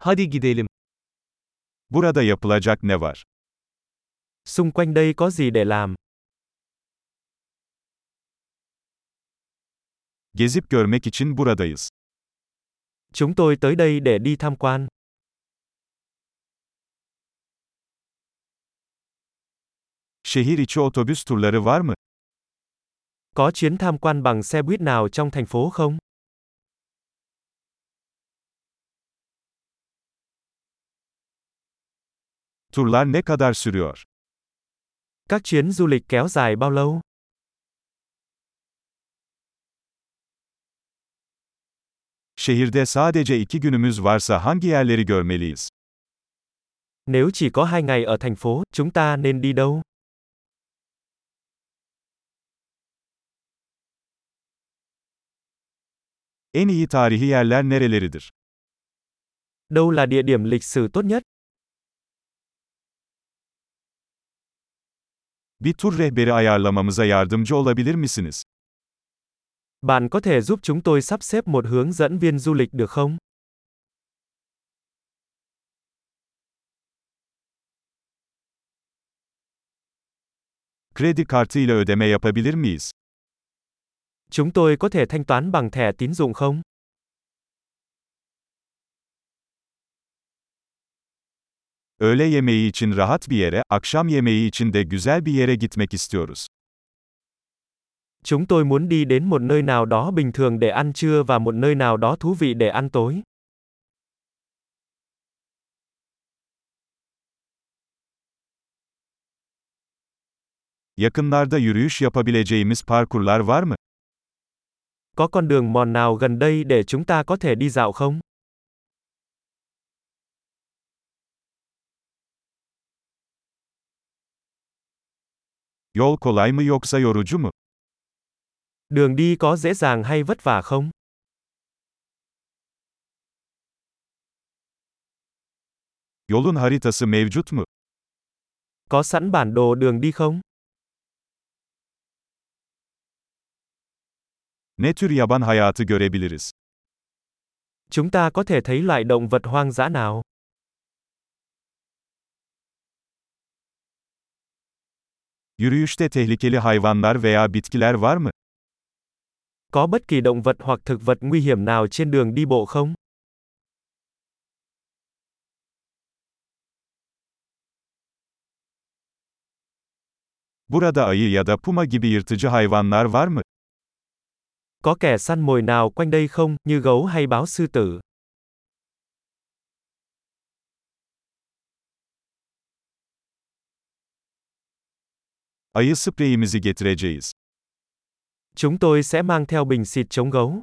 Hadi gidelim. Burada yapılacak ne var? Xung quanh đây có gì để làm? Gezip görmek için buradayız. Chúng tôi tới đây để đi tham quan. Şehir içi otobüs turları var mı? Có chuyến tham quan bằng xe buýt nào trong thành phố không? Turlar ne kadar sürüyor? Các chuyến du lịch kéo dài bao lâu? Şehirde sadece iki günümüz varsa hangi yerleri görmeliyiz? Nếu chỉ có hai ngày ở thành phố, chúng ta nên đi đâu? En iyi tarihi yerler nereleridir? Đâu là địa điểm lịch sử tốt nhất? Bir tur rehberi ayarlamamıza yardımcı olabilir misiniz? Bạn có thể giúp chúng tôi sắp xếp một hướng dẫn viên du lịch được không? Kredi kartı ile ödeme yapabilir miyiz? Chúng tôi có thể thanh toán bằng thẻ tín dụng không? Öğle yemeği için rahat bir yere, akşam yemeği için de güzel bir yere gitmek istiyoruz. Chúng tôi muốn đi đến một nơi nào đó bình thường để ăn trưa và một nơi nào đó thú vị để ăn tối. Yakınlarda yürüyüş yapabileceğimiz parkurlar var mı? Có con đường mòn nào gần đây để chúng ta có thể đi dạo không? Yol kolay mı yoksa yorucu mu? Đường đi có dễ dàng hay vất vả không? Yolun haritası mevcut mu? Có sẵn bản đồ đường đi không? Ne tür yaban hayatı görebiliriz? Chúng ta có thể thấy loại động vật hoang dã nào? Yürüyüşte tehlikeli hayvanlar veya bitkiler var mı? Có bất kỳ động vật hoặc thực vật nguy hiểm nào trên đường đi bộ không? Burada ayı ya da puma gibi yırtıcı hayvanlar var mı? Có kẻ săn mồi nào quanh đây không, như gấu hay báo sư tử? Ayı spreyimizi getireceğiz. Chúng tôi sẽ mang theo bình xịt chống gấu.